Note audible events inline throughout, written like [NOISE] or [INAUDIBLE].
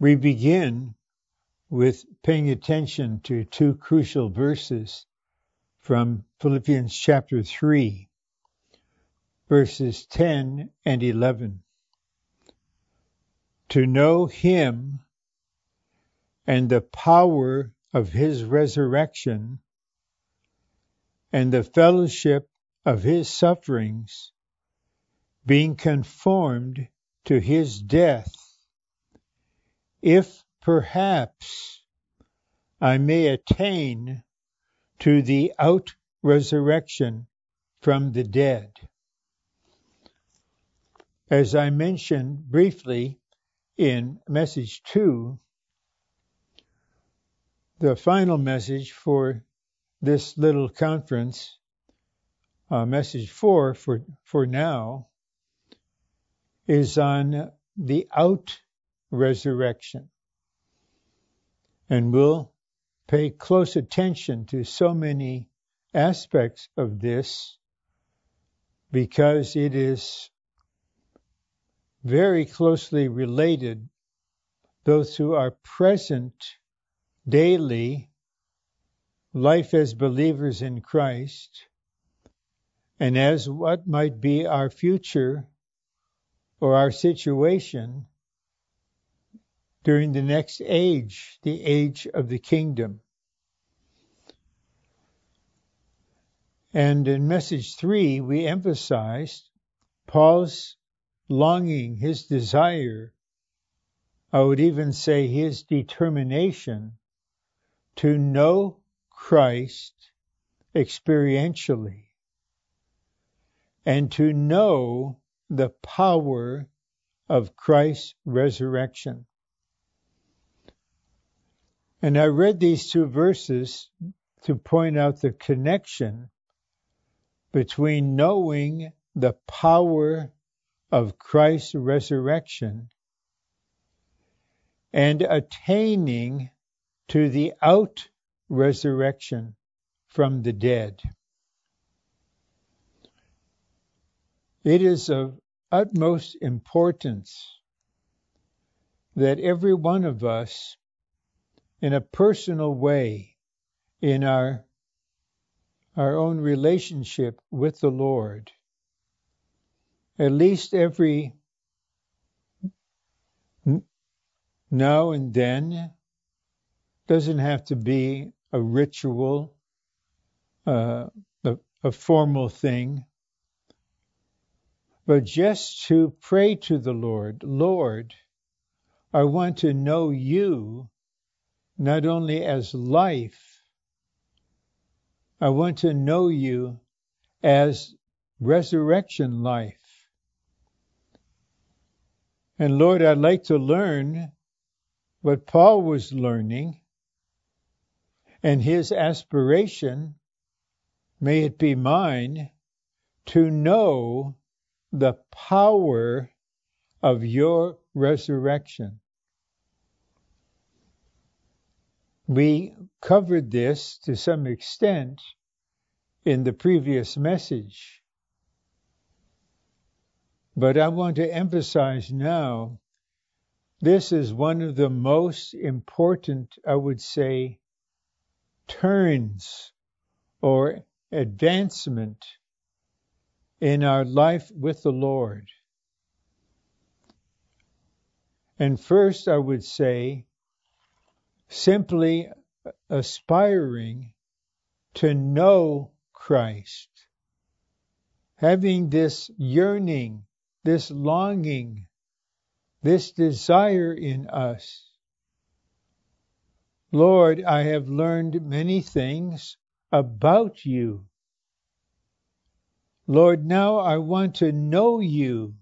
We begin with paying attention to two crucial verses from Philippians chapter 3, verses 10 and 11. To know Him and the power of His resurrection and the fellowship of His sufferings, being conformed to His death, if perhaps I may attain to the out resurrection from the dead. As I mentioned briefly in message two, the final message for this little conference, uh, message four for, for now, is on the out resurrection. And we'll pay close attention to so many aspects of this because it is very closely related those who are present daily life as believers in Christ and as what might be our future or our situation during the next age, the age of the kingdom. And in message three, we emphasized Paul's longing, his desire, I would even say his determination to know Christ experientially and to know the power of Christ's resurrection. And I read these two verses to point out the connection between knowing the power of Christ's resurrection and attaining to the out resurrection from the dead. It is of utmost importance that every one of us in a personal way in our our own relationship with the Lord. At least every now and then doesn't have to be a ritual, uh, a, a formal thing, but just to pray to the Lord, Lord, I want to know you not only as life, I want to know you as resurrection life. And Lord, I'd like to learn what Paul was learning and his aspiration, may it be mine, to know the power of your resurrection. We covered this to some extent in the previous message. But I want to emphasize now this is one of the most important, I would say, turns or advancement in our life with the Lord. And first, I would say, simply aspiring to know Christ, having this yearning, this longing, this desire in us. Lord, I have learned many things about you. Lord, now I want to know you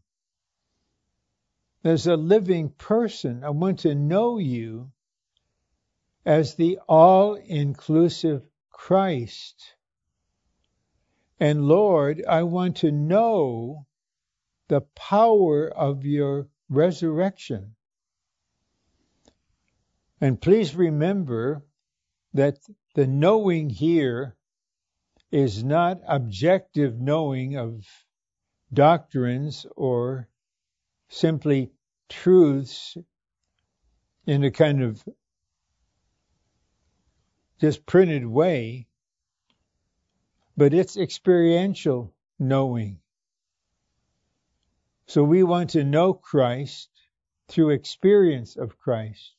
as a living person. I want to know you as the all inclusive Christ. And Lord, I want to know the power of your resurrection. And please remember that the knowing here is not objective knowing of doctrines or simply truths in a kind of just printed way, but it's experiential knowing. So we want to know Christ through experience of Christ.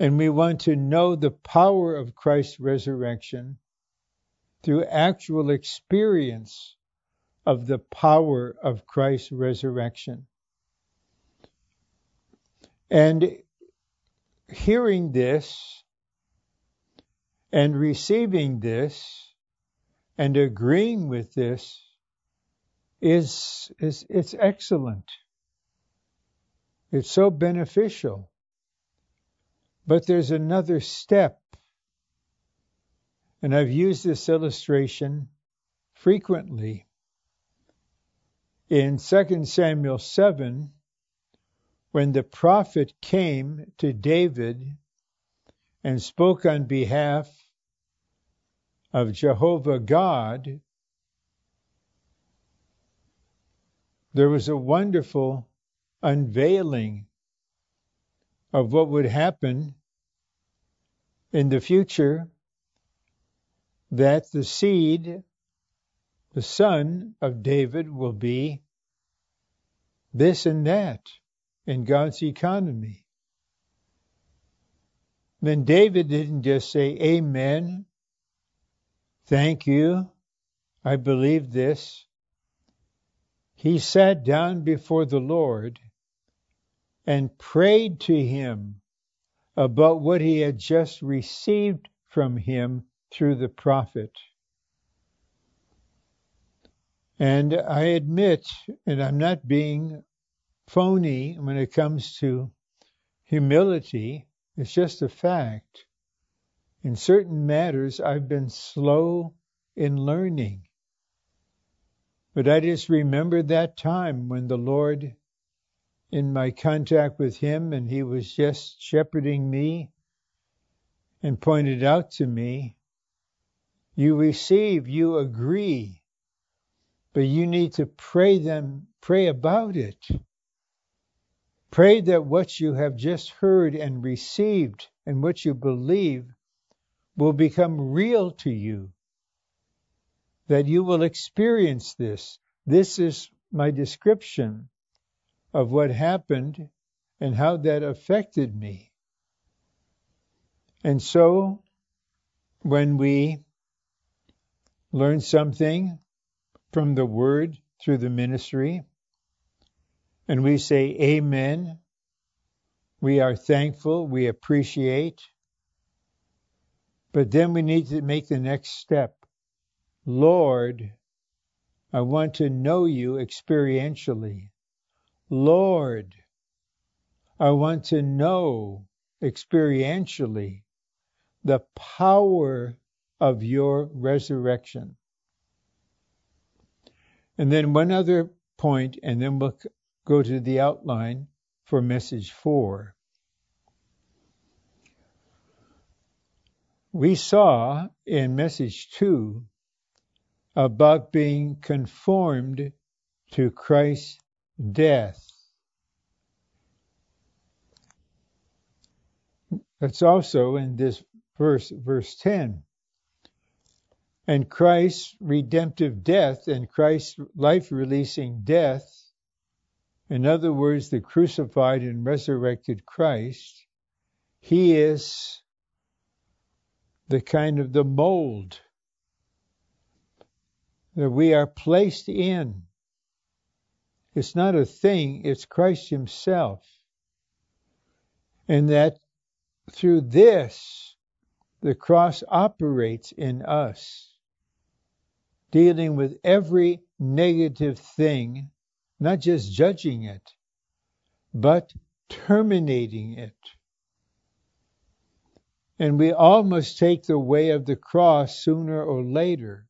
And we want to know the power of Christ's resurrection through actual experience of the power of Christ's resurrection. And hearing this and receiving this and agreeing with this is, is it's excellent. It's so beneficial. But there's another step. And I've used this illustration frequently. In 2 Samuel 7, when the prophet came to David and spoke on behalf of Jehovah God, there was a wonderful unveiling of what would happen in the future that the seed, the son of David, will be this and that in God's economy. Then David didn't just say, Amen, thank you, I believe this. He sat down before the Lord and prayed to him about what he had just received from him through the prophet. And I admit, and I'm not being phony when it comes to humility, it's just a fact. In certain matters, I've been slow in learning. But I just remember that time when the Lord, in my contact with Him, and He was just shepherding me and pointed out to me, you receive, you agree, but you need to pray them, pray about it. Pray that what you have just heard and received and what you believe will become real to you that you will experience this. This is my description of what happened and how that affected me. And so, when we learn something from the word through the ministry, and we say amen, we are thankful, we appreciate, but then we need to make the next step. Lord, I want to know you experientially. Lord, I want to know experientially the power of your resurrection. And then one other point, and then we'll go to the outline for message four. We saw in message two about being conformed to Christ's death. That's also in this verse, verse 10. And Christ's redemptive death and Christ's life releasing death, in other words, the crucified and resurrected Christ, he is the kind of the mold that we are placed in. It's not a thing, it's Christ Himself. And that through this, the cross operates in us, dealing with every negative thing, not just judging it, but terminating it. And we all must take the way of the cross sooner or later.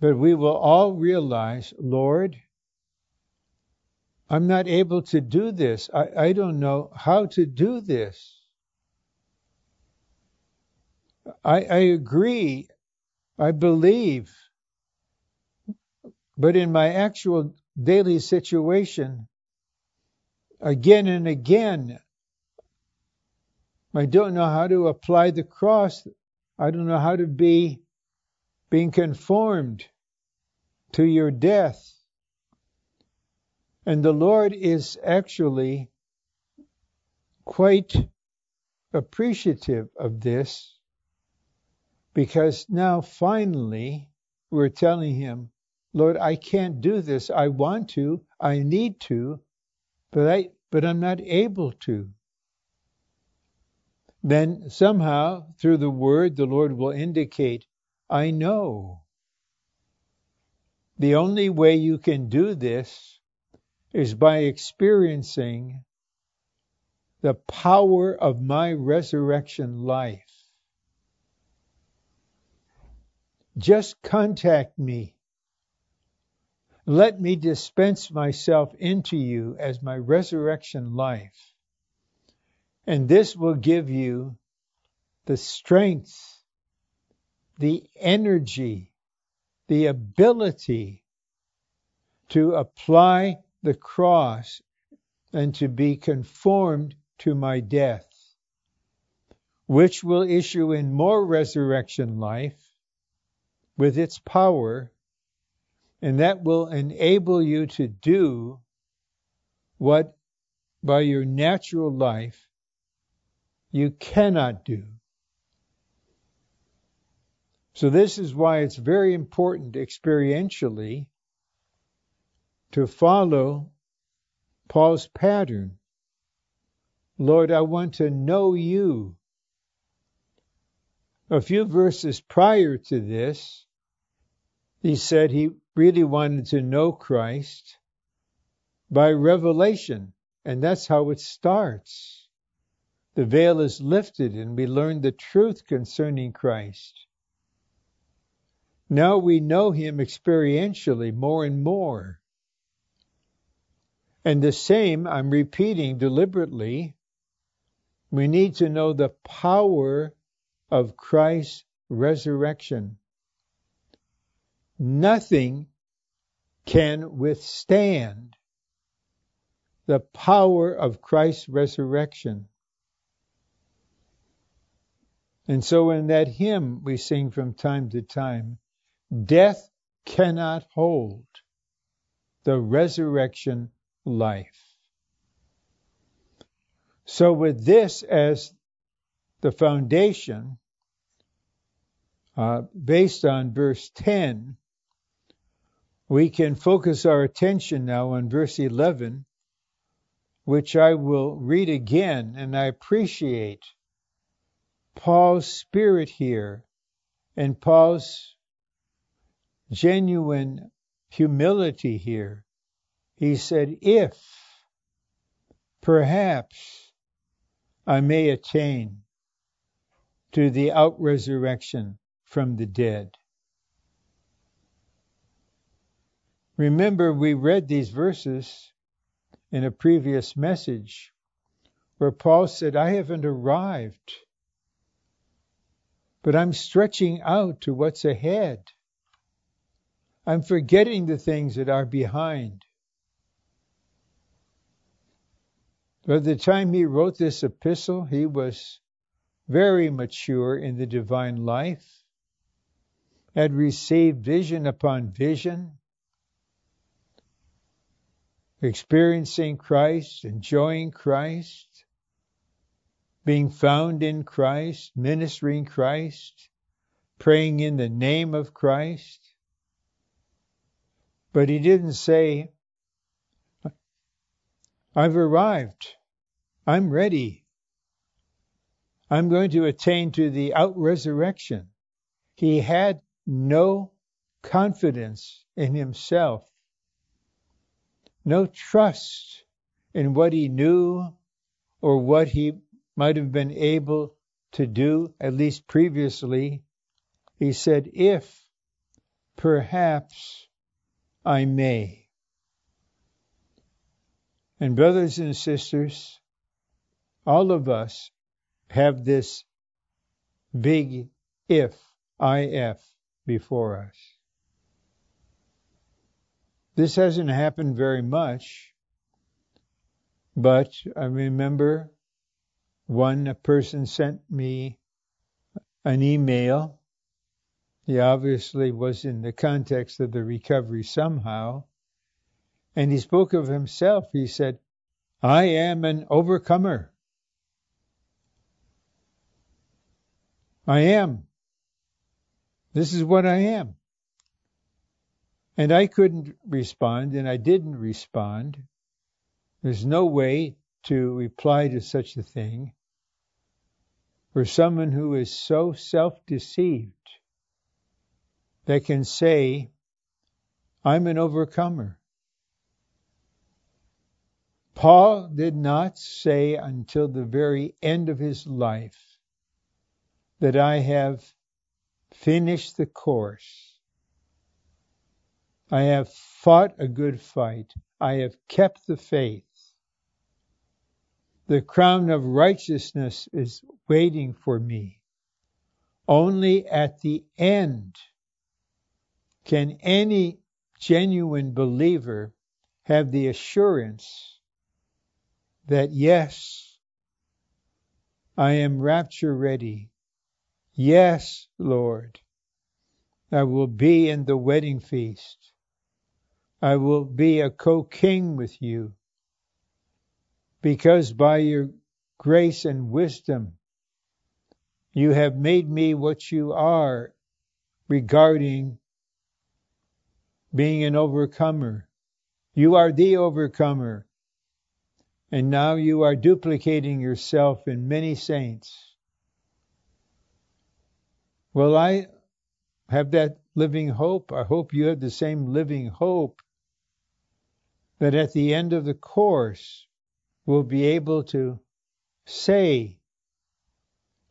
But we will all realize, Lord, I'm not able to do this. I, I don't know how to do this. I, I agree. I believe. But in my actual daily situation, again and again. I don't know how to apply the cross. I don't know how to be being conformed to your death. And the Lord is actually quite appreciative of this because now finally we're telling him, Lord, I can't do this. I want to, I need to, but I but I'm not able to. Then somehow through the word the Lord will indicate, I know. The only way you can do this is by experiencing the power of my resurrection life. Just contact me. Let me dispense myself into you as my resurrection life. And this will give you the strength, the energy, the ability to apply the cross and to be conformed to my death, which will issue in more resurrection life with its power, and that will enable you to do what by your natural life you cannot do. So, this is why it's very important experientially to follow Paul's pattern. Lord, I want to know you. A few verses prior to this, he said he really wanted to know Christ by revelation, and that's how it starts. The veil is lifted, and we learn the truth concerning Christ. Now we know him experientially more and more. And the same, I'm repeating deliberately, we need to know the power of Christ's resurrection. Nothing can withstand the power of Christ's resurrection. And so, in that hymn we sing from time to time, death cannot hold the resurrection life. So, with this as the foundation, uh, based on verse 10, we can focus our attention now on verse 11, which I will read again, and I appreciate Paul's spirit here and Paul's genuine humility here. He said, If perhaps I may attain to the out resurrection from the dead. Remember, we read these verses in a previous message where Paul said, I haven't arrived, but I'm stretching out to what's ahead. I'm forgetting the things that are behind. By the time he wrote this epistle, he was very mature in the divine life, had received vision upon vision, experiencing Christ, enjoying Christ, being found in Christ, ministering Christ, praying in the name of Christ. But he didn't say, I've arrived. I'm ready. I'm going to attain to the out resurrection. He had no confidence in himself no trust in what he knew or what he might have been able to do, at least previously. He said, If perhaps I may. And, brothers and sisters, all of us have this big if, if before us. This hasn't happened very much. But I remember one person sent me an email. He obviously was in the context of the recovery somehow. And he spoke of himself. He said, I am an overcomer. I am. This is what I am. And I couldn't respond, and I didn't respond. There's no way to reply to such a thing for someone who is so self deceived that can say, I'm an overcomer. Paul did not say until the very end of his life that I have finished the course. I have fought a good fight. I have kept the faith. The crown of righteousness is waiting for me. Only at the end can any genuine believer have the assurance that yes, I am rapture ready. Yes, Lord, I will be in the wedding feast. I will be a co king with you. Because by your grace and wisdom, you have made me what you are regarding being an overcomer. You are the overcomer. And now you are duplicating yourself in many saints. Well, I have that living hope. I hope you have the same living hope that at the end of the course, we'll be able to say,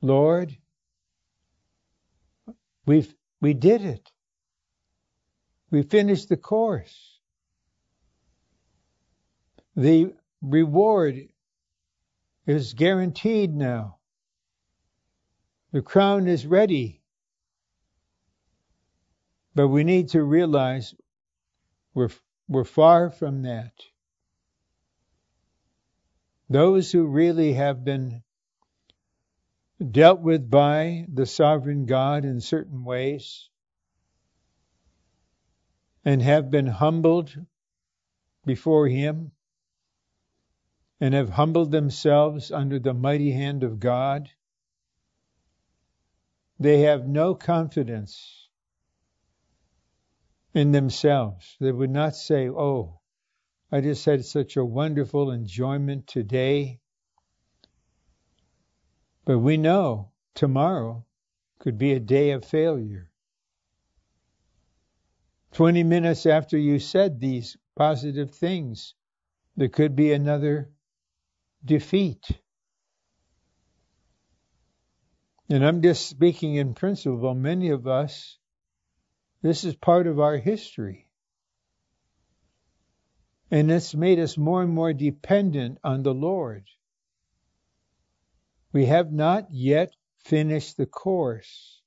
Lord, we've, we did it. We finished the course. The reward is guaranteed now. The crown is ready. But we need to realize we're, we're far from that. Those who really have been dealt with by the sovereign God in certain ways and have been humbled before Him and have humbled themselves under the mighty hand of God, they have no confidence in themselves. They would not say, Oh, I just had such a wonderful enjoyment today. But we know tomorrow could be a day of failure. 20 minutes after you said these positive things, there could be another defeat. And I'm just speaking in principle. Many of us, this is part of our history. And it's made us more and more dependent on the Lord. We have not yet finished the course.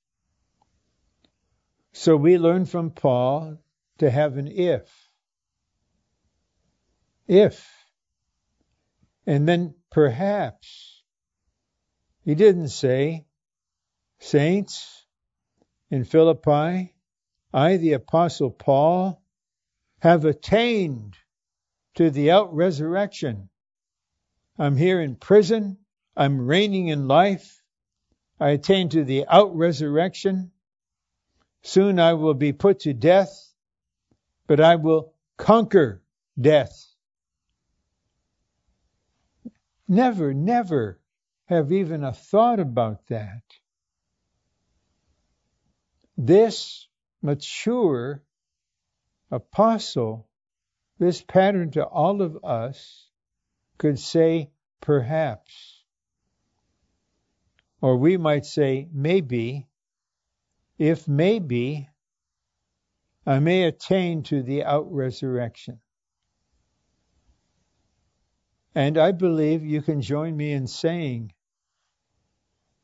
So we learn from Paul to have an if. If and then perhaps. He didn't say, Saints in Philippi, I, the Apostle Paul, have attained to the out resurrection. I'm here in prison. I'm reigning in life. I attain to the out resurrection. Soon I will be put to death, but I will conquer death. Never, never have even a thought about that. This mature apostle, this pattern to all of us, could say perhaps. Or we might say maybe, if maybe, I may attain to the out resurrection. And I believe you can join me in saying,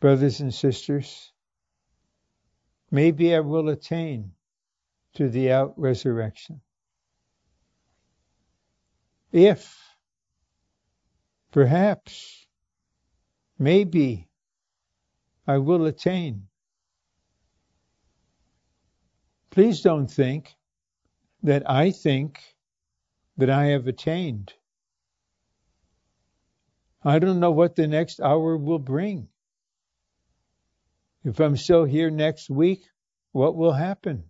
brothers and sisters, maybe I will attain to the out resurrection. If Perhaps, maybe, I will attain. Please don't think that I think that I have attained. I don't know what the next hour will bring. If I'm still here next week, what will happen?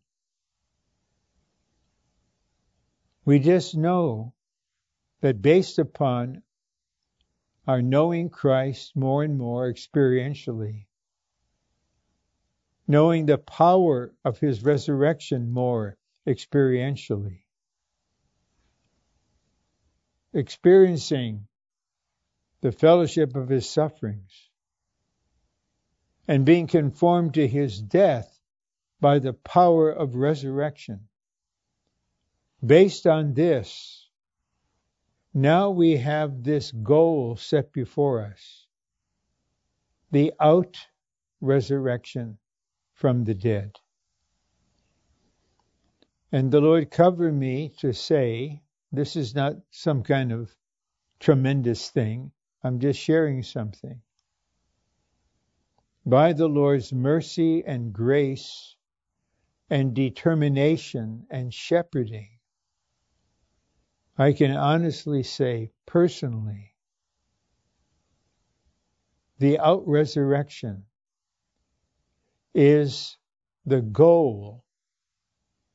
We just know that based upon our knowing Christ more and more experientially, knowing the power of his resurrection more experientially, experiencing the fellowship of his sufferings, and being conformed to his death by the power of resurrection. Based on this, now we have this goal set before us the out resurrection from the dead. And the Lord covered me to say, this is not some kind of tremendous thing. I'm just sharing something. By the Lord's mercy and grace and determination and shepherding, I can honestly say personally, the out resurrection is the goal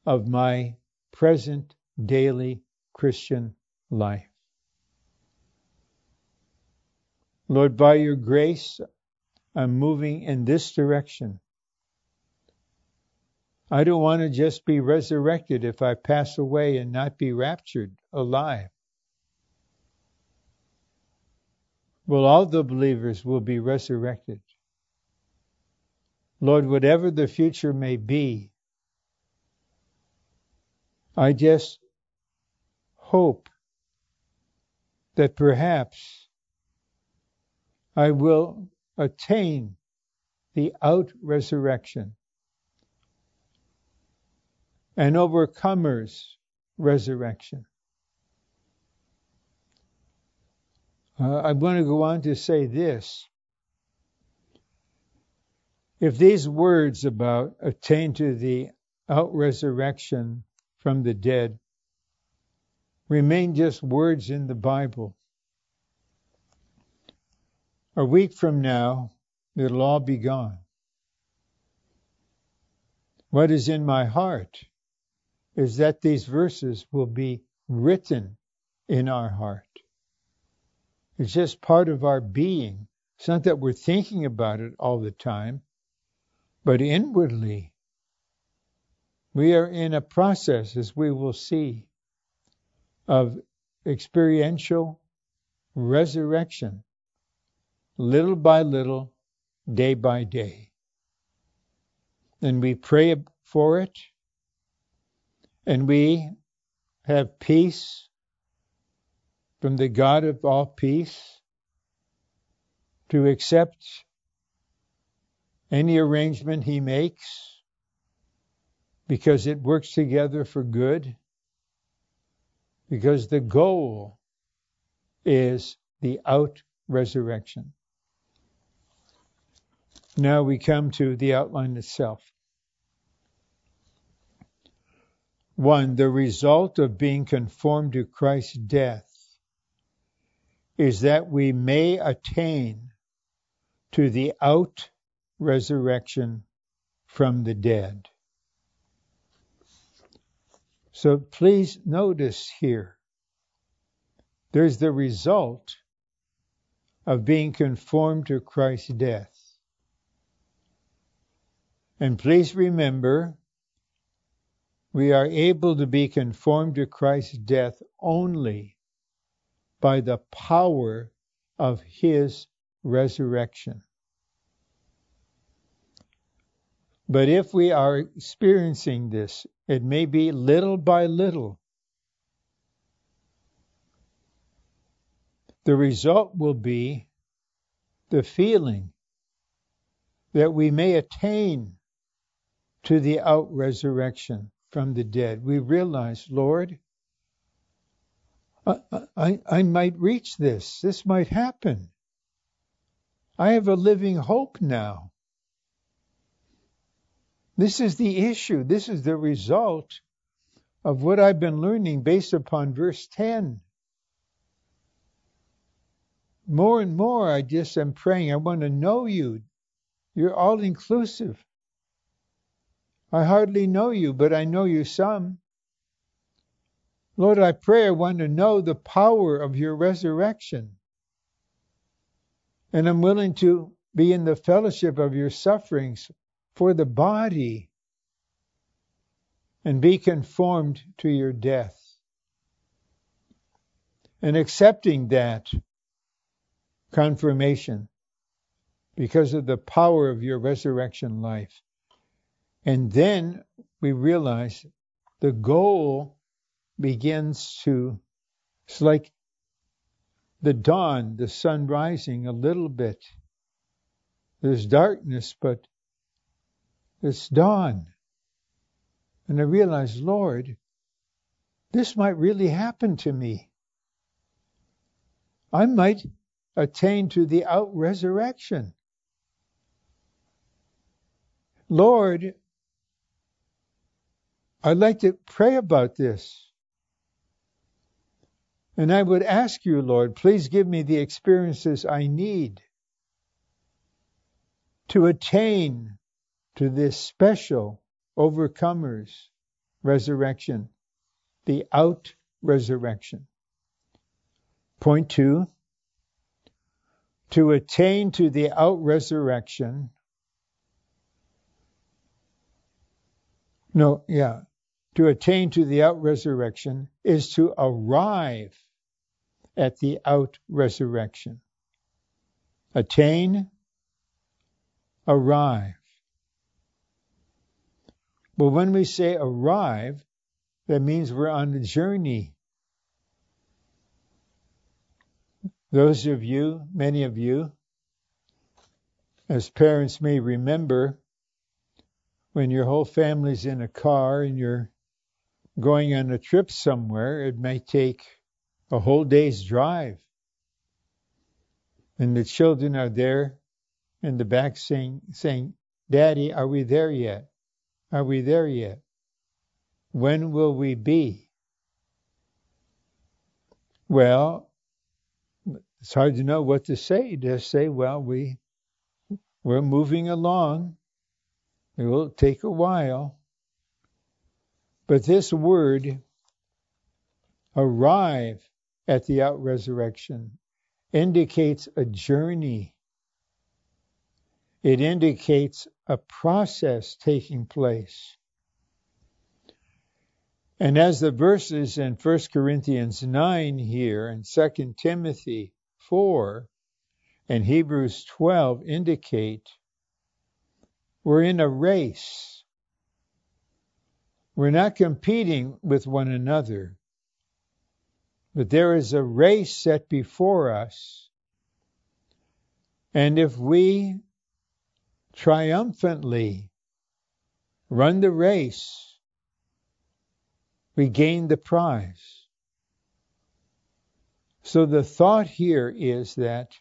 of my present daily Christian life. Lord, by your grace, I'm moving in this direction. I don't want to just be resurrected if I pass away and not be raptured alive. Well, all the believers will be resurrected. Lord, whatever the future may be, I just hope that perhaps I will attain the out resurrection, an overcomer's resurrection. Uh, I'm going to go on to say this. If these words about attain to the out resurrection from the dead remain just words in the Bible, a week from now, it'll all be gone. What is in my heart is that these verses will be written in our heart. It's just part of our being. It's not that we're thinking about it all the time, but inwardly, we are in a process, as we will see, of experiential resurrection, little by little, day by day. And we pray for it, and we have peace from the God of all peace to accept any arrangement he makes because it works together for good, because the goal is the out resurrection. Now we come to the outline itself. One, the result of being conformed to Christ's death is that we may attain to the out resurrection from the dead. So please notice here there's the result of being conformed to Christ's death. And please remember, we are able to be conformed to Christ's death only by the power of his resurrection. But if we are experiencing this, it may be little by little. The result will be the feeling that we may attain to the out resurrection from the dead. We realize, Lord, I, I, I might reach this. This might happen. I have a living hope now. This is the issue. This is the result of what I've been learning based upon verse 10. More and more, I just am praying. I want to know you. You're all inclusive. I hardly know you, but I know you some. Lord, I pray I want to know the power of your resurrection. And I'm willing to be in the fellowship of your sufferings for the body and be conformed to your death. And accepting that confirmation because of the power of your resurrection life. And then we realize the goal begins to, it's like the dawn, the sun rising a little bit. There's darkness, but it's dawn. And I realize, Lord, this might really happen to me. I might attain to the out resurrection. Lord, I'd like to pray about this. And I would ask you, Lord, please give me the experiences I need to attain to this special overcomers resurrection, the out resurrection. Point two, to attain to the out resurrection. No, yeah. To attain to the out resurrection is to arrive at the out resurrection. Attain, arrive. But when we say arrive, that means we're on a journey. Those of you, many of you, as parents may remember, when your whole family's in a car and you're going on a trip somewhere, it may take a whole day's drive. And the children are there in the back saying, saying, Daddy, are we there yet? Are we there yet? When will we be? Well, it's hard to know what to say. Just say, well, we we're moving along. It will take a while. But this word, arrive at the out resurrection, indicates a journey. It indicates a process taking place. And as the verses in 1 Corinthians 9 here and 2 Timothy 4 and Hebrews 12 indicate, we're in a race. We're not competing with one another, but there is a race set before us. And if we triumphantly run the race, we gain the prize. So the thought here is that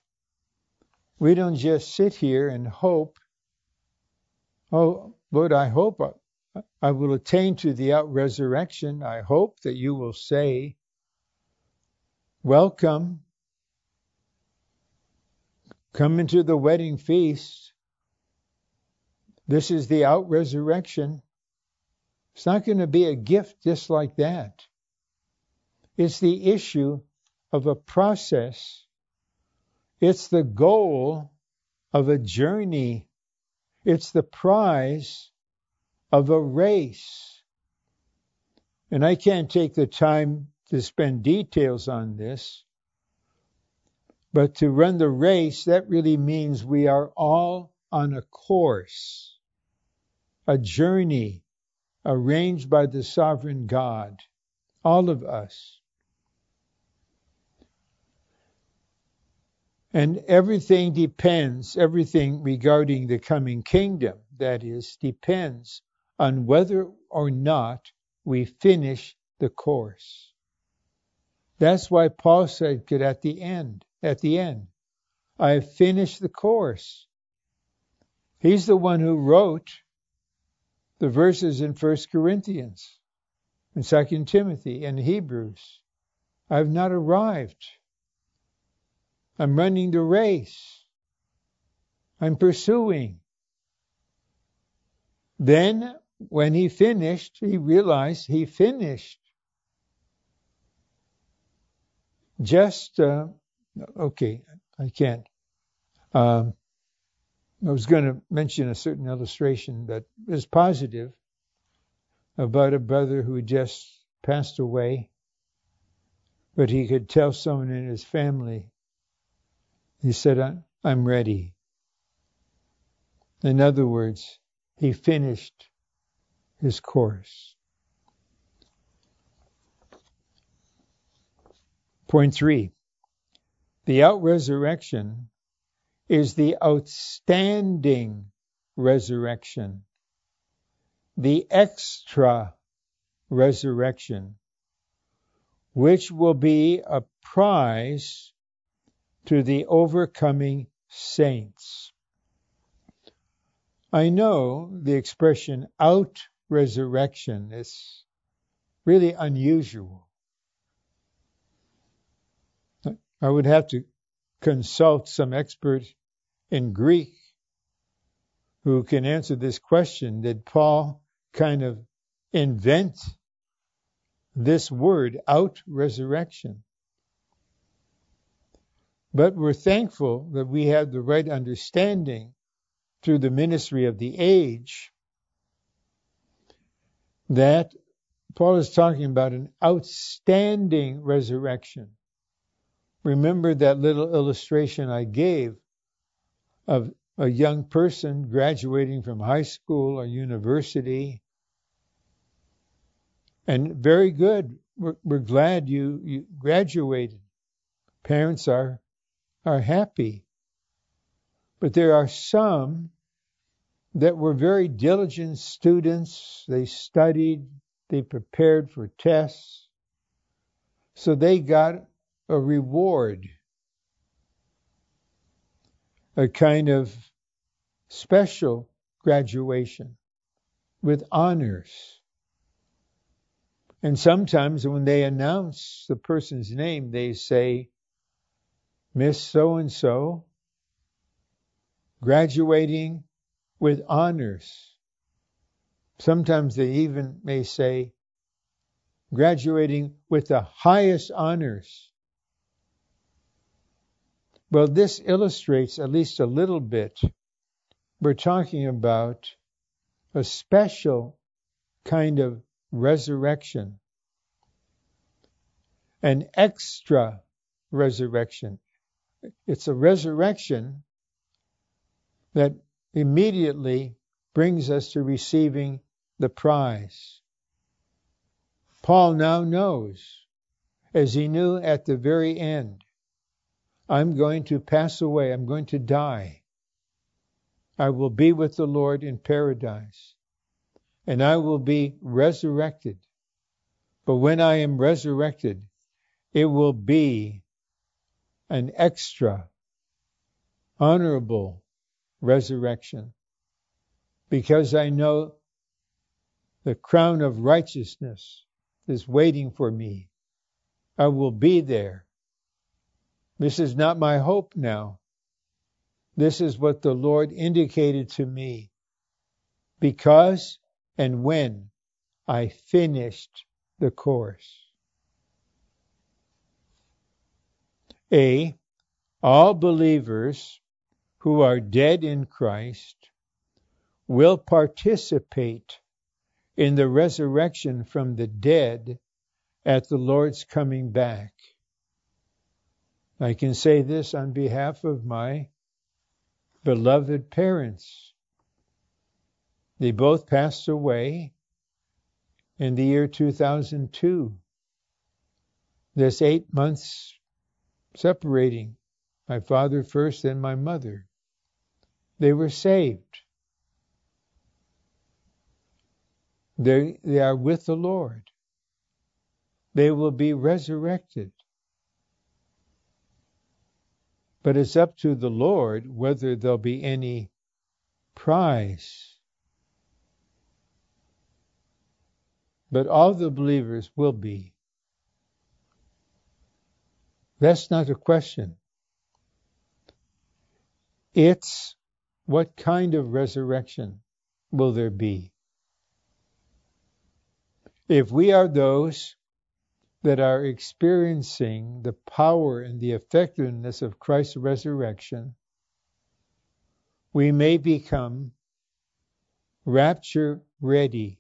we don't just sit here and hope, oh, Lord, I hope I will attain to the out resurrection. I hope that you will say, Welcome, come into the wedding feast. This is the out resurrection. It's not going to be a gift just like that. It's the issue of a process. It's the goal of a journey. It's the prize of a race. And I can't take the time to spend details on this. But to run the race, that really means we are all on a course a journey arranged by the sovereign God, all of us. And everything depends, everything regarding the coming kingdom, that is, depends on whether or not we finish the course. That's why Paul said it at the end, at the end, I have finished the course. He's the one who wrote the verses in First Corinthians and Second Timothy and Hebrews. I've not arrived. I'm running the race. I'm pursuing. Then, when he finished, he realized he finished. Just, uh, okay, I can't. Um, I was going to mention a certain illustration that is positive about a brother who just passed away, but he could tell someone in his family. He said, I'm ready. In other words, he finished his course. Point three the out resurrection is the outstanding resurrection, the extra resurrection, which will be a prize to the overcoming saints. I know the expression out resurrection is really unusual. I would have to consult some expert in Greek who can answer this question. Did Paul kind of invent this word, out resurrection? But we're thankful that we have the right understanding through the ministry of the age that Paul is talking about an outstanding resurrection. Remember that little illustration I gave of a young person graduating from high school or university. And very good. We're, we're glad you, you graduated. Parents are, are happy. But there are some that were very diligent students. They studied, they prepared for tests. So they got a reward, a kind of special graduation with honors. And sometimes when they announce the person's name, they say, Miss So and so, graduating with honors. Sometimes they even may say, graduating with the highest honors. Well, this illustrates at least a little bit. We're talking about a special kind of resurrection, an extra resurrection. It's a resurrection that immediately brings us to receiving the prize. Paul now knows, as he knew at the very end, I'm going to pass away. I'm going to die. I will be with the Lord in paradise, and I will be resurrected. But when I am resurrected, it will be an extra, honorable resurrection, because I know the crown of righteousness is waiting for me. I will be there this is not my hope now. This is what the Lord indicated to me because and when I finished the course. A. All believers who are dead in Christ will participate in the resurrection from the dead at the Lord's coming back. I can say this on behalf of my beloved parents. They both passed away in the year 2002. This eight months separating my father first, then my mother. They were saved. They, they are with the Lord. They will be resurrected But it's up to the Lord whether there'll be any prize. But all the believers will be. That's not a question. It's what kind of resurrection will there be? If we are those that are experiencing the power and the effectiveness of Christ's resurrection, we may become rapture ready.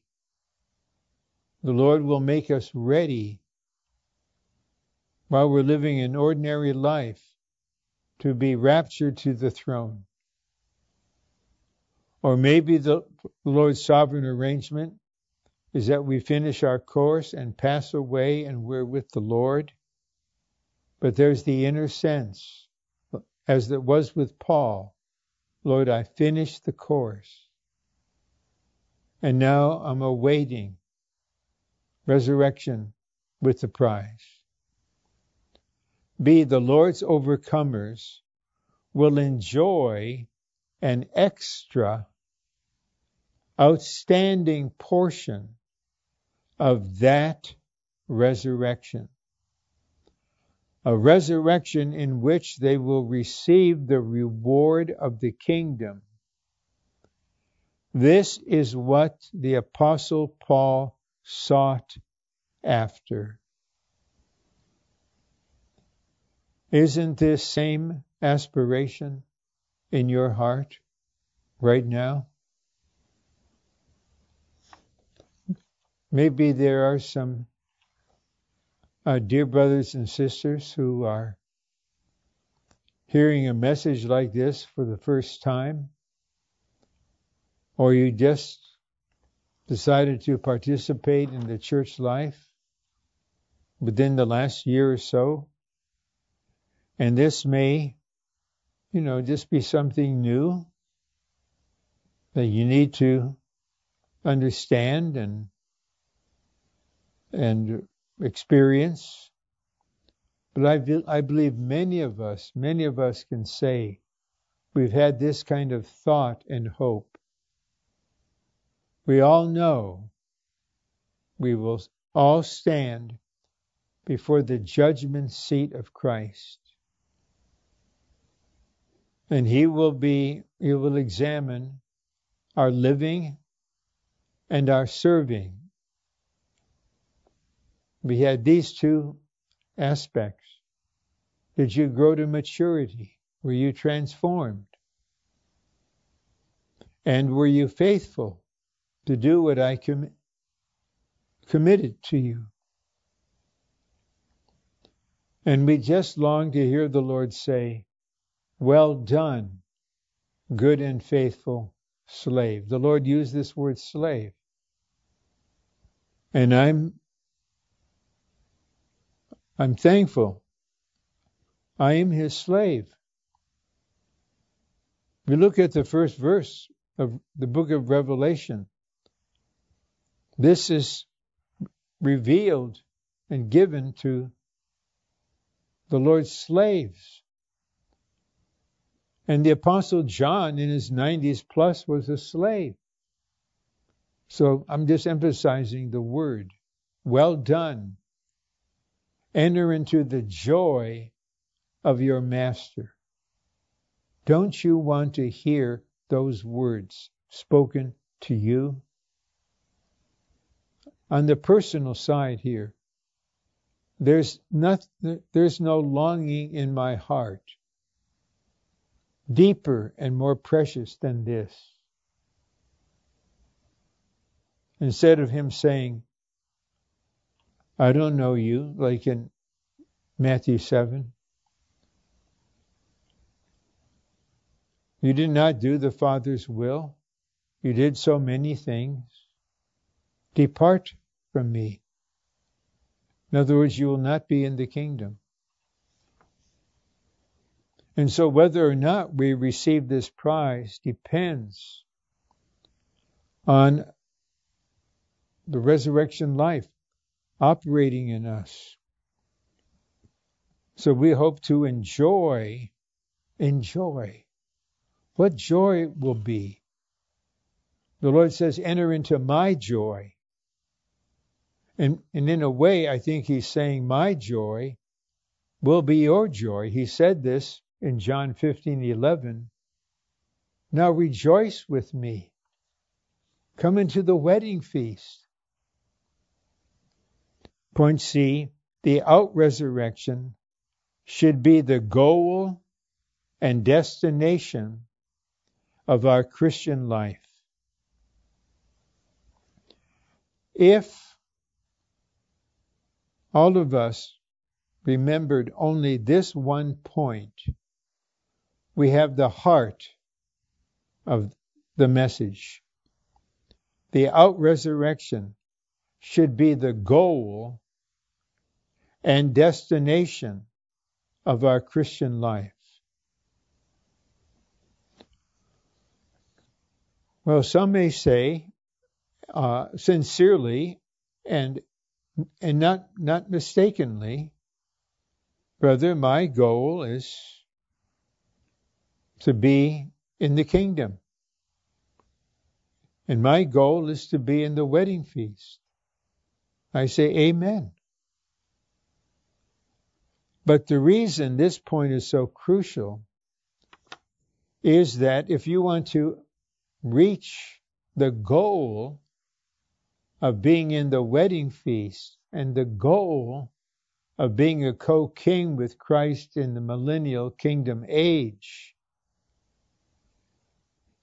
The Lord will make us ready while we're living an ordinary life to be raptured to the throne. Or maybe the Lord's sovereign arrangement is that we finish our course and pass away and we're with the Lord. But there's the inner sense, as it was with Paul Lord, I finished the course. And now I'm awaiting resurrection with the prize. B. The Lord's overcomers will enjoy an extra outstanding portion of that resurrection. A resurrection in which they will receive the reward of the kingdom. This is what the Apostle Paul sought after. Isn't this same aspiration in your heart right now? Maybe there are some uh, dear brothers and sisters who are hearing a message like this for the first time, or you just decided to participate in the church life within the last year or so, and this may, you know, just be something new that you need to understand and and experience. But I, I believe many of us, many of us can say we've had this kind of thought and hope. We all know we will all stand before the judgment seat of Christ. And he will be, he will examine our living and our serving we had these two aspects. Did you grow to maturity? Were you transformed? And were you faithful to do what I com- committed to you? And we just long to hear the Lord say, Well done, good and faithful slave. The Lord used this word slave. And I'm I'm thankful. I am his slave. We look at the first verse of the book of Revelation. This is revealed and given to the Lord's slaves. And the Apostle John, in his 90s plus, was a slave. So I'm just emphasizing the word. Well done, Enter into the joy of your master. Don't you want to hear those words spoken to you? On the personal side here, there's, not, there's no longing in my heart deeper and more precious than this. Instead of him saying, I don't know you, like in Matthew 7. You did not do the Father's will. You did so many things. Depart from me. In other words, you will not be in the kingdom. And so, whether or not we receive this prize depends on the resurrection life operating in us. So we hope to enjoy enjoy. What joy will be? The Lord says, enter into my joy. And, and in a way, I think he's saying, my joy will be your joy. He said this in John 15 11. Now rejoice with me. Come into the wedding feast. Point C the out resurrection should be the goal and destination of our Christian life. If all of us remembered only this one point, we have the heart of the message. The out resurrection should be the goal and destination of our Christian life. Well, some may say, uh, sincerely and and not not mistakenly, brother, my goal is to be in the kingdom. And my goal is to be in the wedding feast. I say amen. But the reason this point is so crucial is that if you want to reach the goal of being in the wedding feast and the goal of being a co king with Christ in the millennial kingdom age,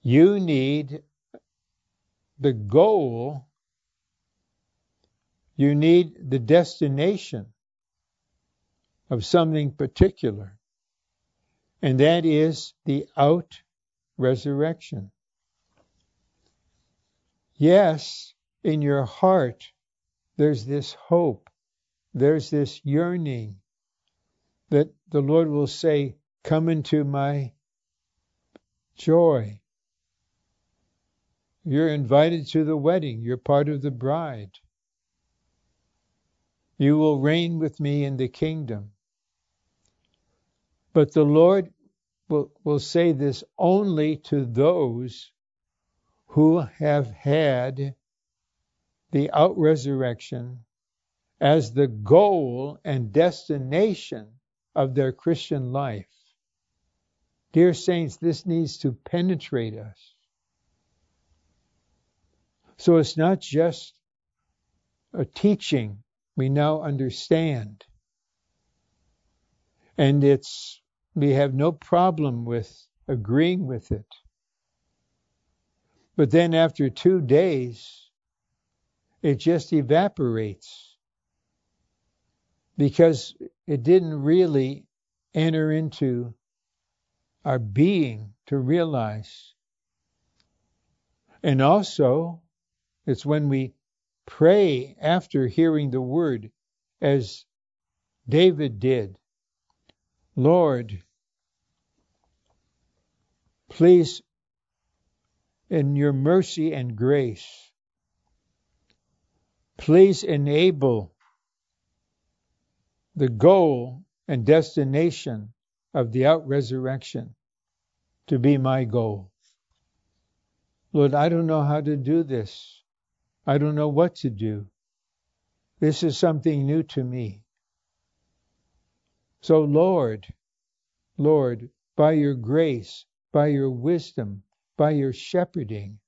you need the goal, you need the destination of something particular, and that is the out resurrection. Yes, in your heart, there's this hope, there's this yearning that the Lord will say, Come into my joy. You're invited to the wedding, you're part of the bride. You will reign with me in the kingdom. But the Lord will, will say this only to those who have had the out resurrection as the goal and destination of their Christian life. Dear saints, this needs to penetrate us. So it's not just a teaching we now understand. And it's we have no problem with agreeing with it. But then after two days, it just evaporates because it didn't really enter into our being to realize. And also, it's when we pray after hearing the word, as David did Lord, please, in your mercy and grace, please enable the goal and destination of the out resurrection to be my goal. Lord, I don't know how to do this. I don't know what to do. This is something new to me. So, Lord, Lord, by your grace, by your wisdom, by your shepherding,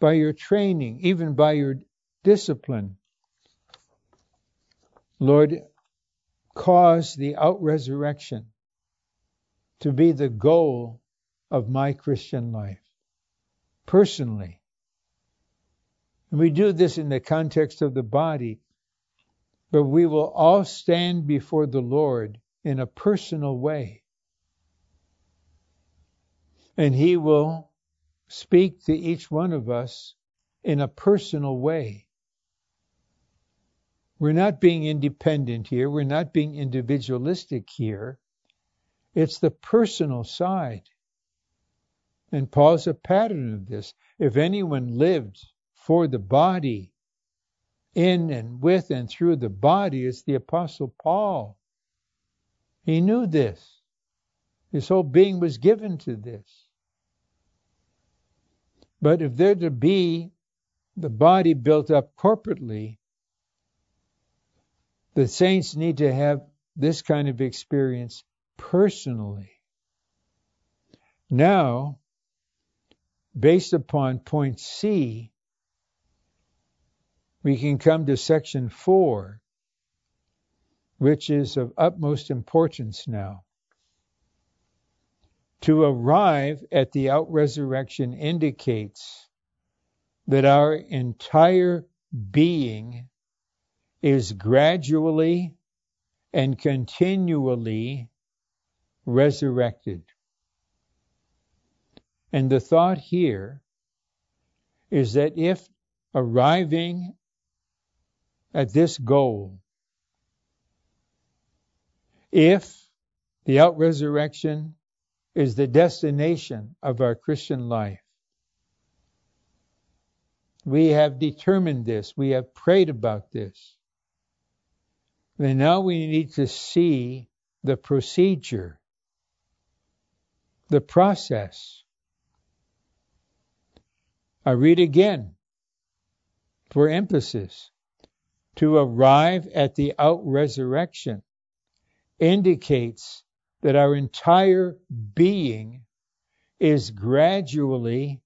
by your training, even by your discipline, Lord, cause the out resurrection to be the goal of my Christian life, personally. And we do this in the context of the body, but we will all stand before the Lord in a personal way. And He will speak to each one of us in a personal way. We're not being independent here. We're not being individualistic here. It's the personal side. And Paul's a pattern of this. If anyone lived for the body, in and with and through the body, it's the Apostle Paul. He knew this. His whole being was given to this. But if there to be the body built up corporately, the saints need to have this kind of experience personally. Now, based upon point C, we can come to section four, which is of utmost importance now. To arrive at the out resurrection indicates that our entire being is gradually and continually resurrected. And the thought here is that if arriving at this goal, if the out resurrection is the destination of our Christian life, we have determined this, we have prayed about this. And now we need to see the procedure, the process. I read again for emphasis. To arrive at the out resurrection indicates that our entire being is gradually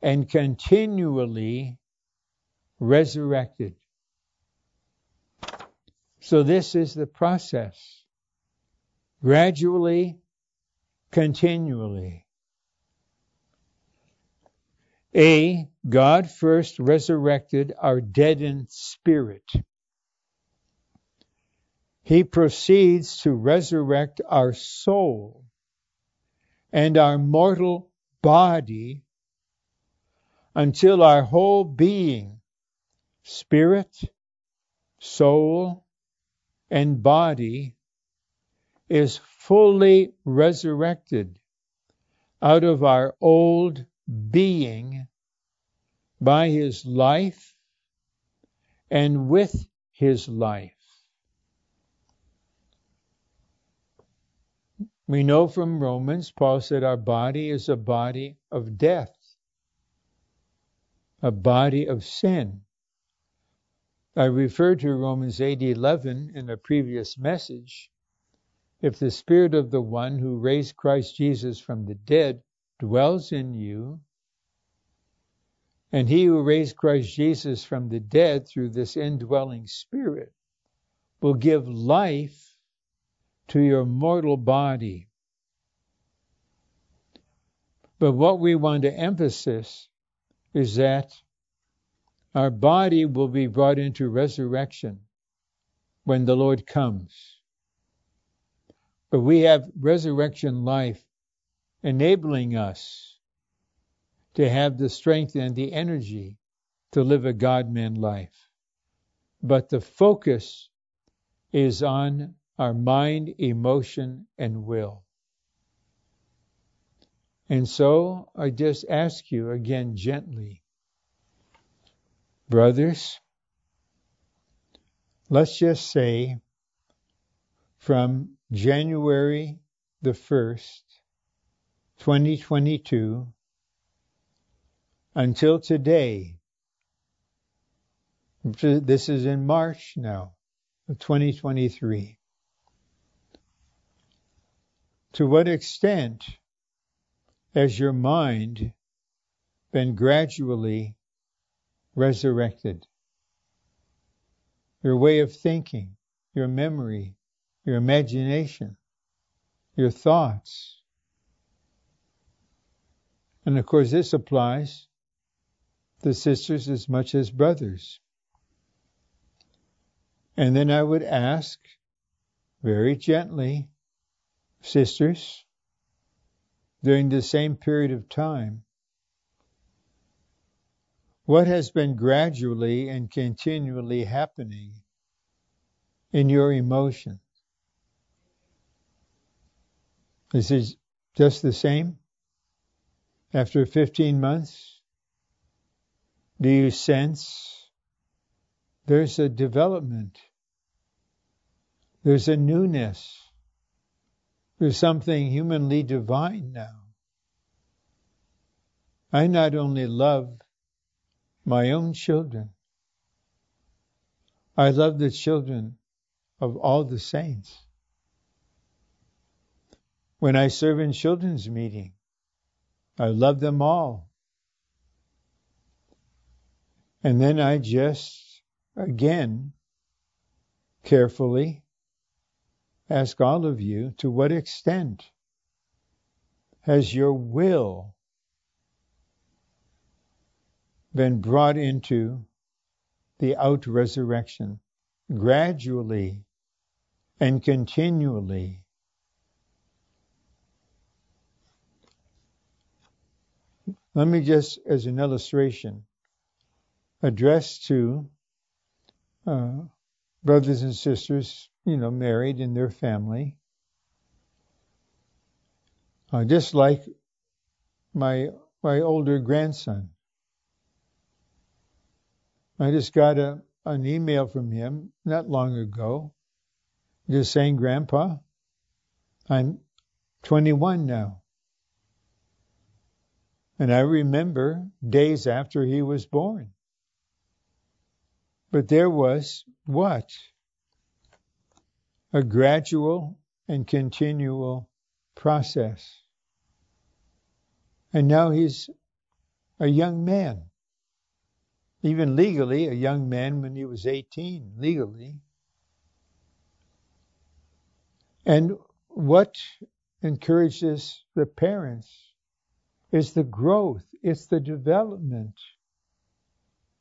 and continually resurrected. So, this is the process gradually, continually. A. God first resurrected our deadened spirit. He proceeds to resurrect our soul and our mortal body until our whole being, spirit, soul, and body is fully resurrected out of our old being by his life and with his life. We know from Romans, Paul said our body is a body of death, a body of sin. I referred to Romans 8:11 in a previous message. If the spirit of the one who raised Christ Jesus from the dead dwells in you, and he who raised Christ Jesus from the dead through this indwelling spirit will give life to your mortal body. But what we want to emphasize is that our body will be brought into resurrection when the Lord comes. But we have resurrection life enabling us to have the strength and the energy to live a God man life. But the focus is on our mind, emotion, and will. And so I just ask you again gently Brothers, let's just say from January the 1st, 2022, until today, this is in March now of 2023. To what extent has your mind been gradually resurrected. Your way of thinking, your memory, your imagination, your thoughts. And of course, this applies to sisters as much as brothers. And then I would ask very gently, sisters, during the same period of time, what has been gradually and continually happening in your emotions? Is it just the same? After 15 months, do you sense there's a development? There's a newness. There's something humanly divine now. I not only love my own children, I love the children of all the saints. When I serve in children's meeting, I love them all. And then I just, again, carefully ask all of you to what extent has your will been brought into the out resurrection gradually and continually? Let me just, as an illustration, address to uh, brothers and sisters, you know, married in their family. Uh, just like my my older grandson. I just got a, an email from him not long ago, just saying, Grandpa, I'm 21 now. And I remember days after he was born. But there was what? A gradual and continual process. And now he's a young man. Even legally, a young man when he was 18, legally. And what encourages the parents is the growth, it's the development.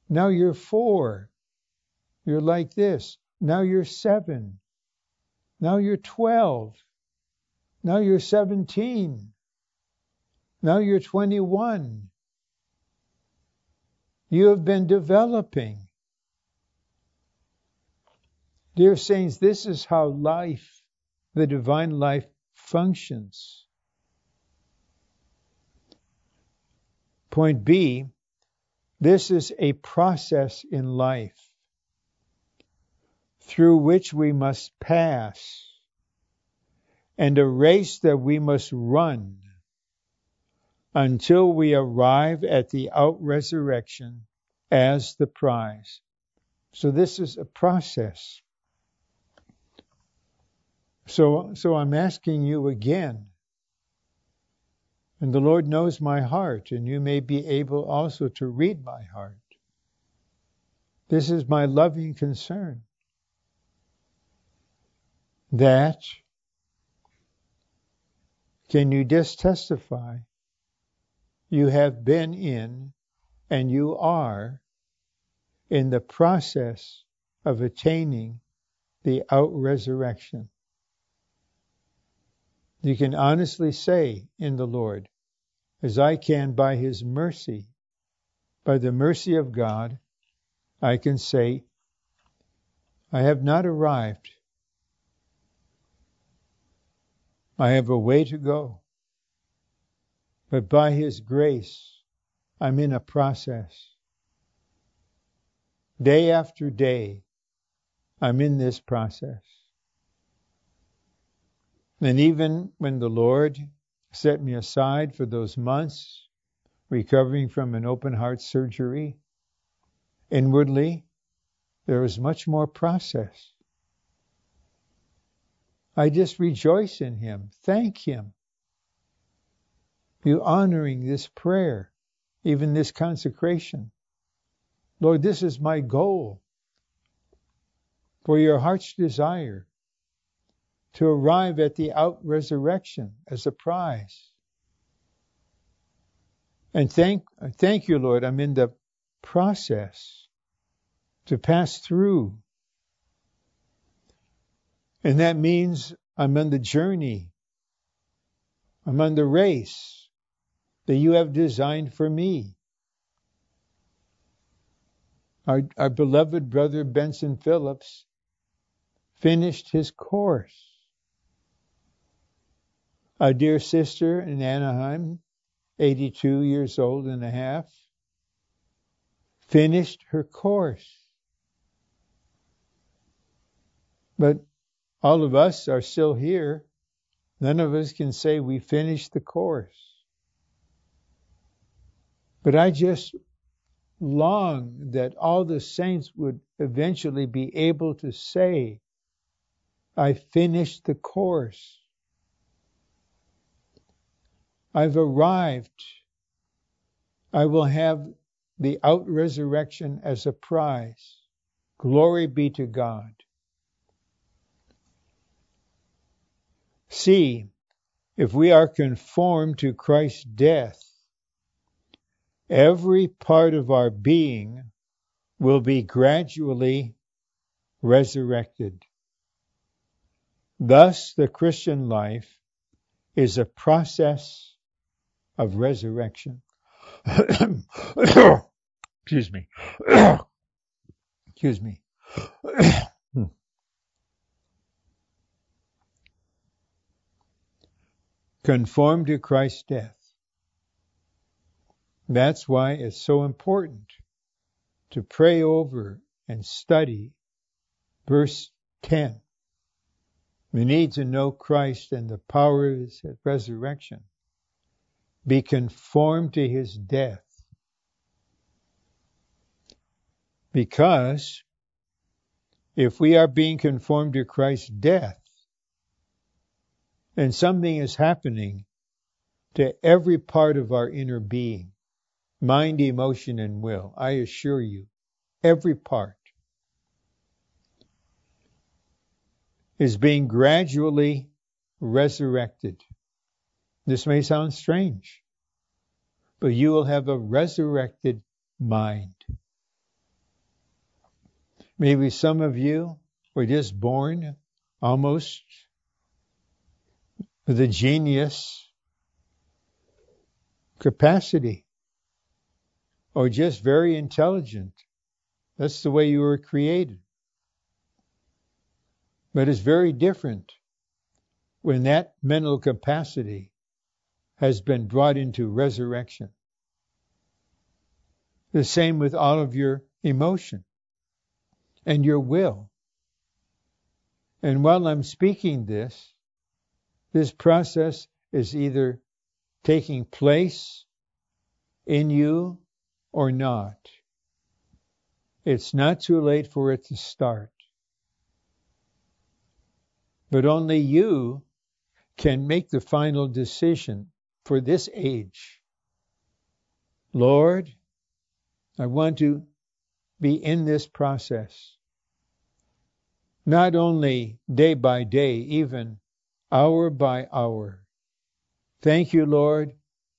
Now you're four. You're like this. Now you're seven. Now you're 12. Now you're 17. Now you're 21. You have been developing. Dear Saints, this is how life, the divine life, functions. Point B this is a process in life through which we must pass and a race that we must run until we arrive at the out resurrection as the prize. So this is a process. So, so I'm asking you again and the Lord knows my heart, and you may be able also to read my heart. This is my loving concern that can you just testify you have been in and you are in the process of attaining the out resurrection. You can honestly say in the Lord, as I can by His mercy, by the mercy of God, I can say, I have not arrived. I have a way to go. But by His grace, I'm in a process. Day after day, I'm in this process. And even when the Lord set me aside for those months recovering from an open heart surgery. Inwardly, there was much more process. I just rejoice in Him, thank Him. You honoring this prayer, even this consecration. Lord, this is my goal for your heart's desire to arrive at the out resurrection as a prize. And thank, thank you, Lord, I'm in the process to pass through. And that means I'm on the journey. I'm on the race that you have designed for me. Our, our beloved brother Benson Phillips finished his course. Our dear sister in Anaheim, 82 years old and a half, finished her course. But all of us are still here None of us can say we finished the course. But I just long that all the saints would eventually be able to say, I finished the course. I've arrived. I will have the out resurrection as a prize. Glory be to God. See, if we are conformed to Christ's death, every part of our being will be gradually resurrected. Thus, the Christian life is a process of resurrection. [COUGHS] Excuse me. [COUGHS] Excuse me. [COUGHS] Conform to Christ's death. That's why it's so important to pray over and study verse 10. We need to know Christ and the power of his resurrection. Be conformed to his death. Because if we are being conformed to Christ's death, then something is happening to every part of our inner being mind, emotion, and will. I assure you, every part is being gradually resurrected. This may sound strange, but you will have a resurrected mind. Maybe some of you were just born almost with a genius capacity or just very intelligent. That's the way you were created. But it's very different when that mental capacity has been brought into resurrection. The same with all of your emotion and your will. And while I'm speaking this, this process is either taking place in you or not. It's not too late for it to start. But only you can make the final decision for this age. Lord, I want to be in this process. Not only day by day, even hour by hour. Thank you, Lord,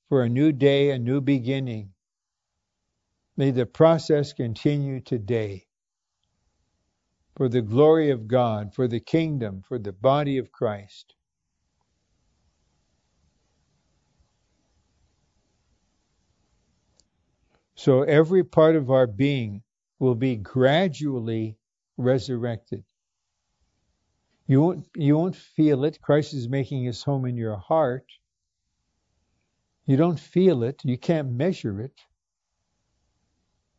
for a new day, a new beginning. May the process continue today for the glory of God, for the kingdom, for the body of Christ. So every part of our being will be gradually resurrected. You won't, you won't feel it. Christ is making his home in your heart. You don't feel it. You can't measure it.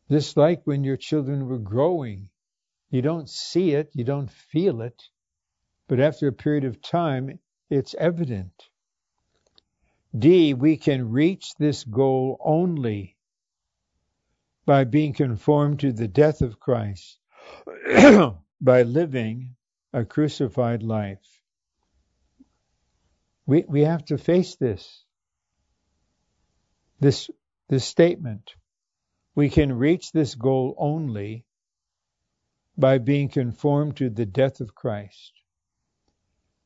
Just like when your children were growing, you don't see it, you don't feel it, but after a period of time, it's evident. D, we can reach this goal only by being conformed to the death of Christ, [CLEARS THROAT] by living a crucified life. We, we have to face this, this, this statement. We can reach this goal only by being conformed to the death of Christ,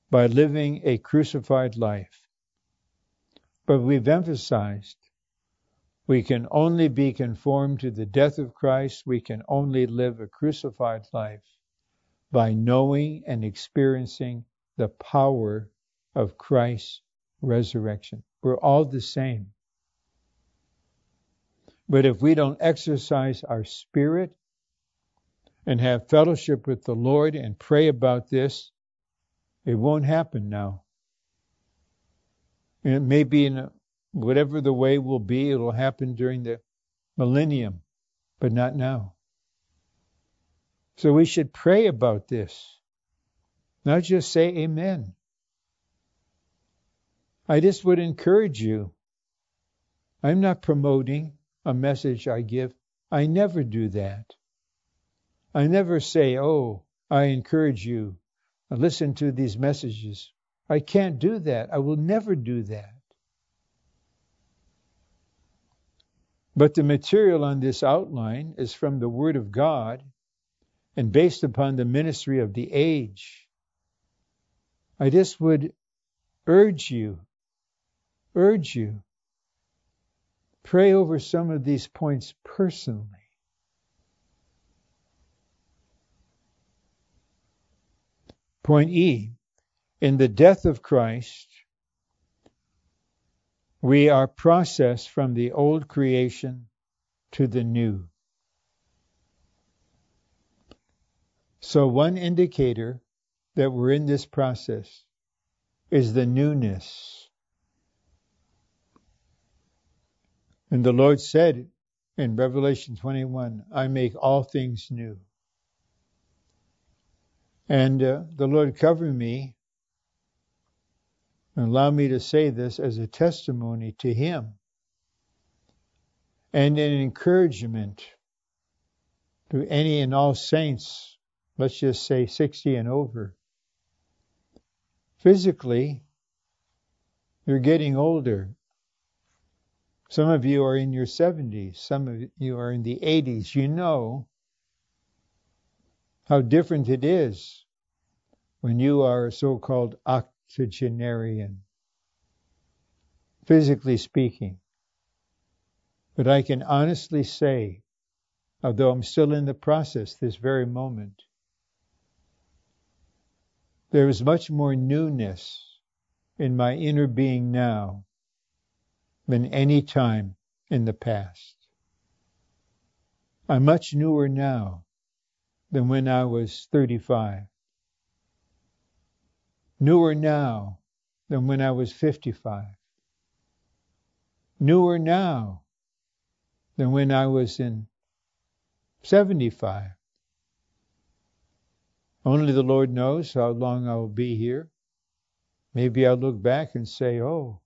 by living a crucified life. But we've emphasized we can only be conformed to the death of Christ, we can only live a crucified life by knowing and experiencing the power of Christ's resurrection. We're all the same. But if we don't exercise our spirit and have fellowship with the Lord and pray about this, it won't happen now. And it may be in a, whatever the way will be, it'll happen during the millennium, but not now. So we should pray about this, not just say amen. I just would encourage you. I'm not promoting a message I give. I never do that. I never say, oh, I encourage you, listen to these messages. I can't do that. I will never do that. But the material on this outline is from the Word of God and based upon the ministry of the age. I just would urge you, urge you, pray over some of these points personally. Point E In the death of Christ, we are processed from the old creation to the new. So, one indicator that we're in this process is the newness. And the Lord said in Revelation 21, I make all things new. And uh, the Lord covered me and allow me to say this as a testimony to Him and an encouragement to any and all saints, let's just say 60 and over. Physically, you're getting older. Some of you are in your 70s, some of you are in the 80s. You know how different it is when you are a so called octogenarian, physically speaking. But I can honestly say, although I'm still in the process this very moment, there is much more newness in my inner being now than any time in the past. I'm much newer now than when I was 35 newer now than when I was 55, newer now than when I was in 75. Only the Lord knows how long I will be here. Maybe I'll look back and say, oh,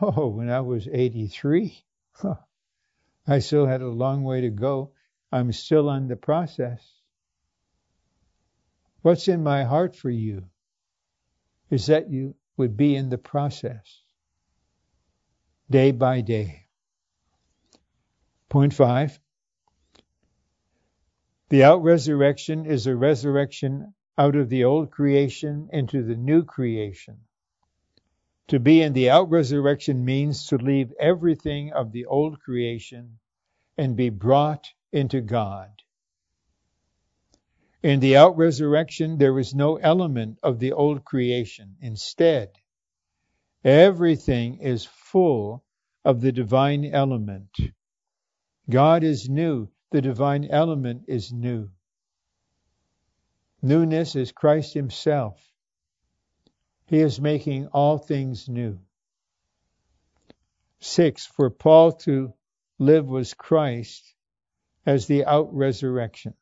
oh, when I was 83, [LAUGHS] I still had a long way to go. I'm still on the process. What's in my heart for you? is that you would be in the process day by day. Point five the out resurrection is a resurrection out of the old creation into the new creation. To be in the out resurrection means to leave everything of the old creation and be brought into God. In the out resurrection, there is no element of the old creation. Instead, everything is full of the divine element. God is new, the divine element is new. Newness is Christ Himself. He is making all things new. Six, for Paul to live was Christ as the out resurrection.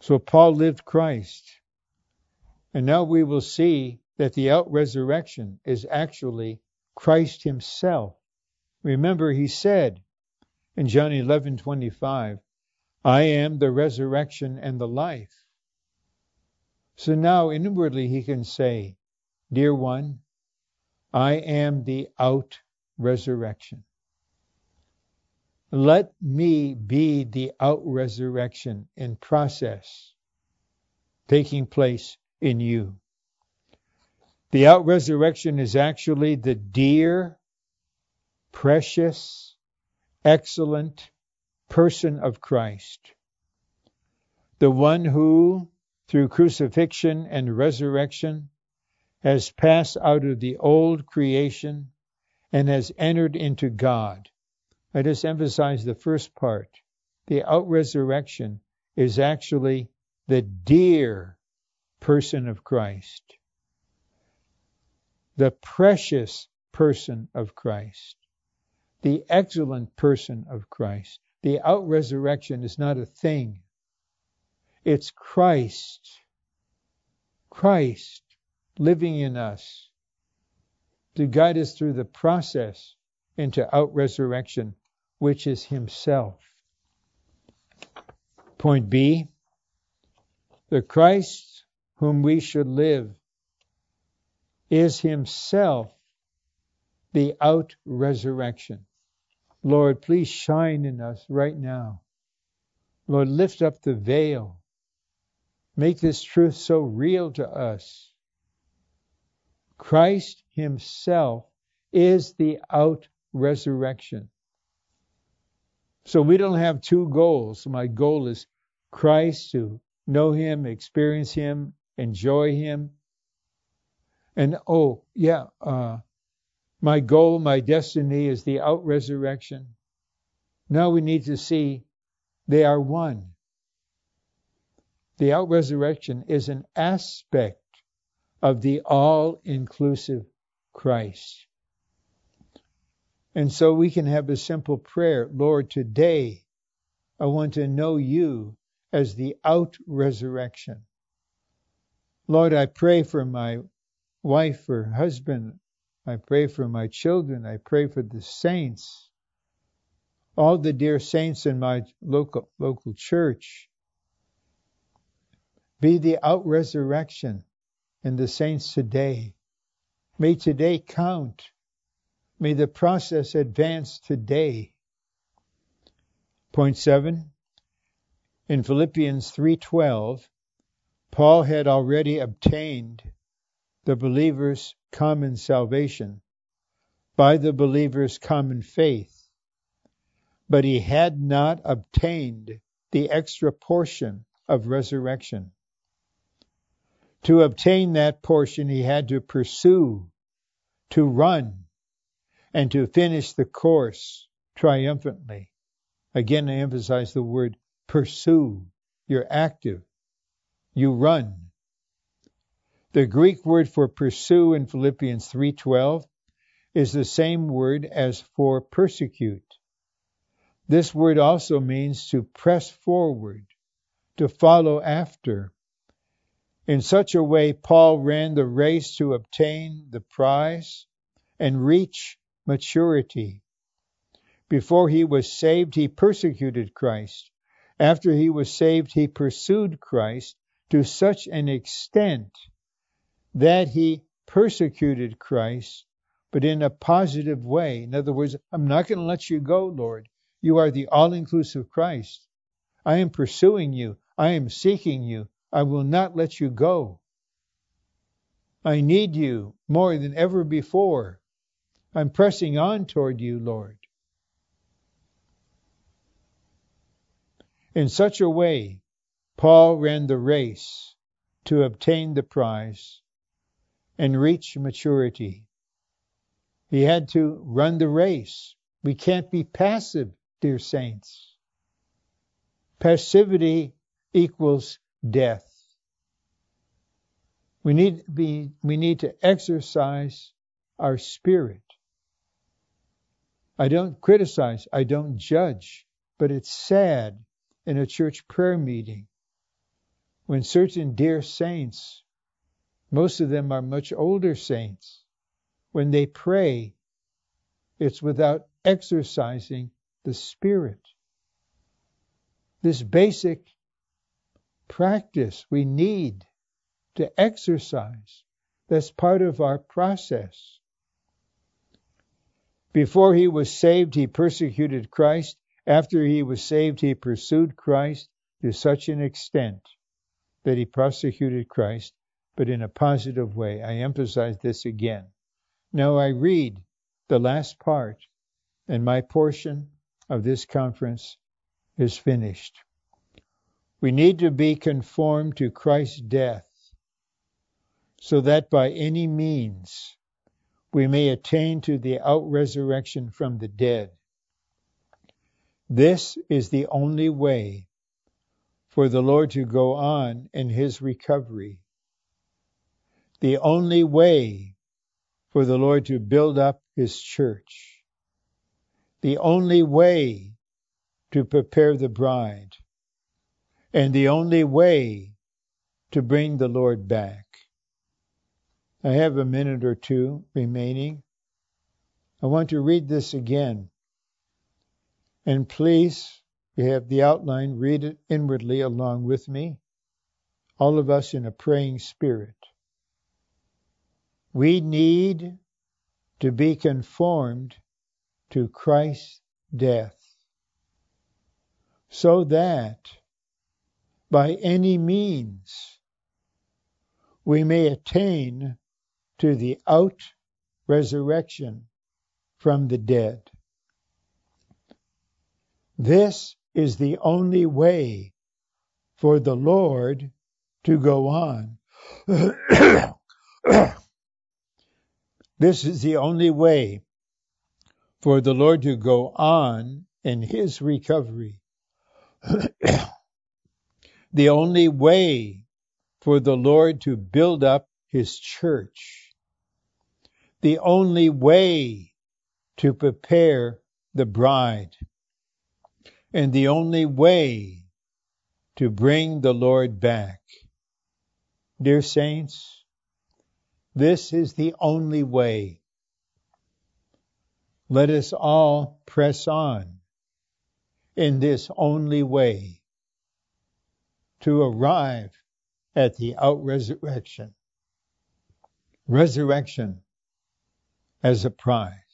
So Paul lived Christ. And now we will see that the out resurrection is actually Christ himself. Remember, he said in John 11 25, I am the resurrection and the life. So now inwardly he can say, Dear one, I am the out resurrection. Let me be the out resurrection in process taking place in you. The out resurrection is actually the dear, precious, excellent person of Christ. The one who, through crucifixion and resurrection, has passed out of the old creation and has entered into God I just emphasize the first part. The out resurrection is actually the dear person of Christ, the precious person of Christ, the excellent person of Christ. The out resurrection is not a thing, it's Christ. Christ living in us to guide us through the process into out resurrection, which is Himself. Point B the Christ whom we should live is Himself the out resurrection. Lord, please shine in us right now. Lord, lift up the veil. Make this truth so real to us. Christ Himself is the out resurrection. So we don't have two goals. My goal is Christ to know Him, experience Him, enjoy Him. And oh, yeah, uh, my goal, my destiny is the out resurrection. Now we need to see they are one. The out resurrection is an aspect of the all inclusive Christ. And so we can have a simple prayer Lord, today I want to know you as the out resurrection. Lord, I pray for my wife or husband. I pray for my children. I pray for the saints, all the dear saints in my local, local church. Be the out resurrection in the saints today. May today count. May the process advance today. Point seven. In Philippians 3:12, Paul had already obtained the believer's common salvation by the believer's common faith, but he had not obtained the extra portion of resurrection. To obtain that portion, he had to pursue, to run, and to finish the course triumphantly. Again, I emphasize the word pursue. You're active. You run. The Greek word for pursue in Philippians 3:12 is the same word as for persecute. This word also means to press forward, to follow after, in such a way, Paul ran the race to obtain the prize and reach maturity. Before he was saved, he persecuted Christ. After he was saved, he pursued Christ to such an extent that he persecuted Christ, but in a positive way. In other words, I'm not going to let you go, Lord. You are the all inclusive Christ. I am pursuing you. I am seeking you. I will not let you go. I need you more than ever before. I'm pressing on toward you, Lord. In such a way, Paul ran the race to obtain the prize and reach maturity. He had to run the race. We can't be passive, dear saints. Passivity equals death. We need be we need to exercise our spirit. I don't criticize, I don't judge, but it's sad in a church prayer meeting when certain dear saints, most of them are much older saints, when they pray, it's without exercising the spirit. This basic practice we need to exercise. That's part of our process. Before he was saved, he persecuted Christ. After he was saved, he pursued Christ to such an extent that he prosecuted Christ, but in a positive way. I emphasize this again. Now I read the last part, and my portion of this conference is finished. We need to be conformed to Christ's death so that by any means we may attain to the out resurrection from the dead. This is the only way for the Lord to go on in his recovery. The only way for the Lord to build up his church. The only way to prepare the bride and the only way to bring the Lord back. I have a minute or two remaining. I want to read this again. And please, you have the outline, read it inwardly along with me, all of us in a praying spirit. We need to be conformed to Christ's death so that by any means we may attain to the out resurrection from the dead. This is the only way for the Lord to go on. [CLEARS THROAT] [COUGHS] this is the only way for the Lord to go on in his recovery. [CLEARS THROAT] the only way for the Lord to build up his church. The only way to prepare the bride. And the only way to bring the Lord back. Dear saints, this is the only way. Let us all press on in this only way to arrive at the out resurrection. Resurrection as a prize.